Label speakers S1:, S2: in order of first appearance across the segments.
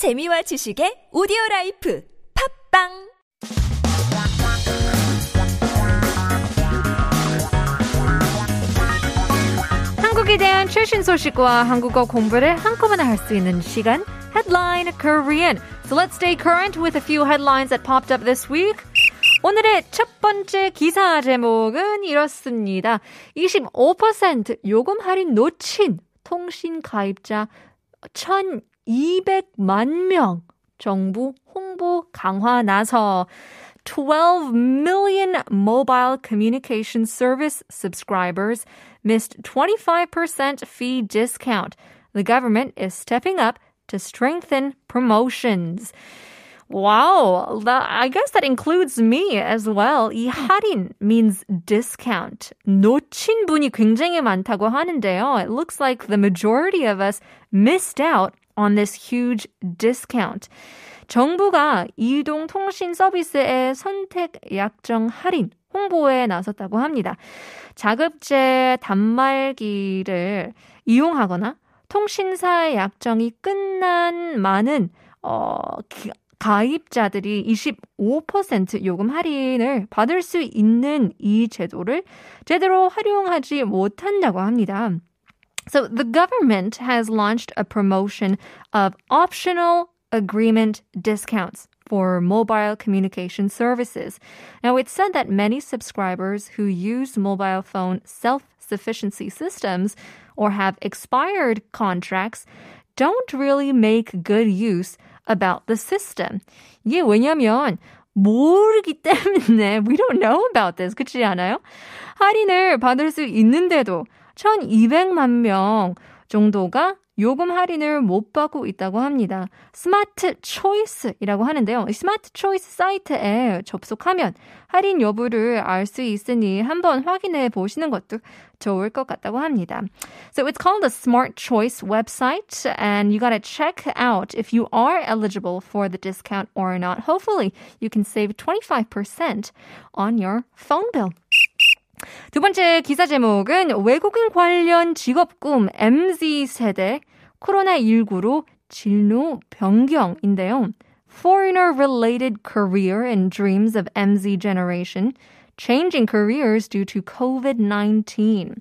S1: 재미와 지식의 오디오 life 팟빵
S2: 한국에 대한 최신 소식과 한국어 공부를 한꺼번에 할 수 있는 시간 Headline Korean. So let's stay current with a few headlines that popped up this week. 오늘의 첫 번째 기사 제목은 이렇습니다. 25% 요금 할인 놓친 통신 가입자 1,200만 명 정부 홍보 강화 나서 12 million mobile communication service subscribers missed 25% fee discount. The government is stepping up to strengthen promotions. Wow, that, I guess that includes me as well. 이 할인 means discount. 놓친 분이 굉장히 많다고 하는데요. It looks like the majority of us missed out on this huge discount. 정부가 이동 통신 서비스의 선택 약정 할인 홍보에 나섰다고 합니다. 자급제 단말기를 이용하거나 통신사 약정이 끝난 많은 어, 가입자들이 25% 요금 할인을 받을 수 있는 이 제도를 제대로 활용하지 못한다고 합니다. So the government has launched a promotion of optional agreement discounts for mobile communication services. Now, it's said that many subscribers who use mobile phone self sufficiency systems or have expired contracts don't really make good use about the system. 이게 왜냐면 모르기 때문에 we don't know about this. 그렇지 않아요? 할인을 받을 수 있는데도 1200만 명 정도가 요금 할인을 못 받고 있다고 합니다. 스마트 초이스이라고 하는데요. 스마트 초이스 사이트에 접속하면 할인 여부를 알 수 있으니 한번 확인해 보시는 것도 좋을 것 같다고 합니다. So it's called the Smart Choice website and you gotta check out if you are eligible for the discount or not. Hopefully you can save 25% on your phone bill. 두 번째 기사 제목은 외국인 관련 직업 꿈 MZ 세대 코로나19로 진로 변경인데요. Foreigner related career and dreams of MZ generation changing careers due to COVID-19.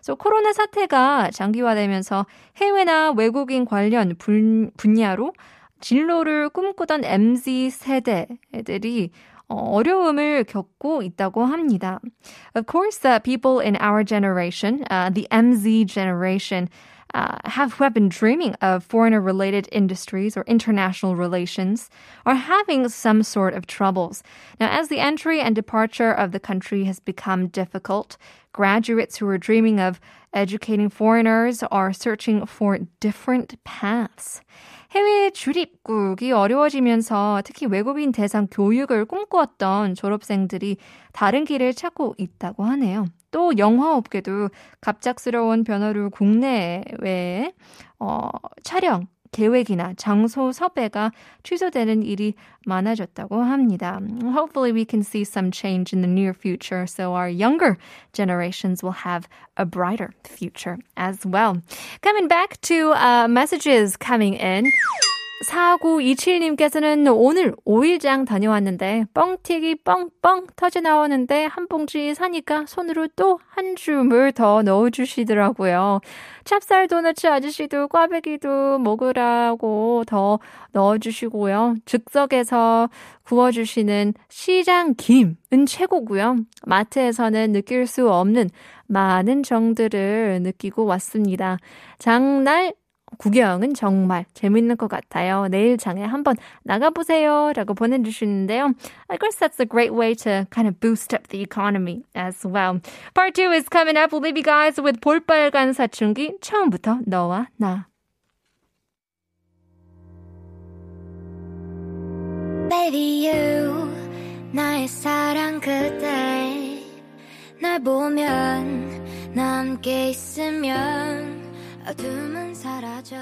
S2: So 코로나 사태가 장기화되면서 해외나 외국인 관련 분, 분야로 진로를 꿈꾸던 MZ 세대들이 어려움을 겪고 있다고 합니다. Of course, the people in our generation, uh, the MZ generation, uh, have who have been dreaming of foreigner related industries or international relations are having some sort of troubles. Now, as the entry and departure of the country has become difficult, graduates who are dreaming of educating foreigners are searching for different paths. 해외 출입국이 어려워지면서 특히 외국인 대상 교육을 꿈꾸었던 졸업생들이 다른 길을 찾고 있다고 하네요. 또 영화업계도 갑작스러운 변화로 국내외에 어, 촬영 계획이나 장소 섭외가 취소되는 일이 많아졌다고 합니다. Hopefully we can see some change in the near future so our younger generations will have a brighter future as well. Coming back to uh, messages coming in. 4927님께서는 오늘 오일장 다녀왔는데 뻥튀기 뻥뻥 터져 나오는데 한 봉지 사니까 손으로 또 한 줌을 더 넣어주시더라고요. 찹쌀 도너츠 아저씨도 꽈배기도 먹으라고 더 넣어주시고요. 즉석에서 구워주시는 시장 김은 최고고요. 마트에서는 느낄 수 없는 많은 정들을 느끼고 왔습니다. 장날 구경은 정말 재밌는 것 같아요. 내일 장에 한번 나가보세요. 라고 보내주시는데요. I guess that's a great way to kind of boost up the economy as well. Part 2 is coming up. We'll leave you guys with 볼빨간 사춘기 처음부터 너와 나.
S3: Baby you 나의 사랑 그대 날 보면 나 함께 있으면 어둠은 사라져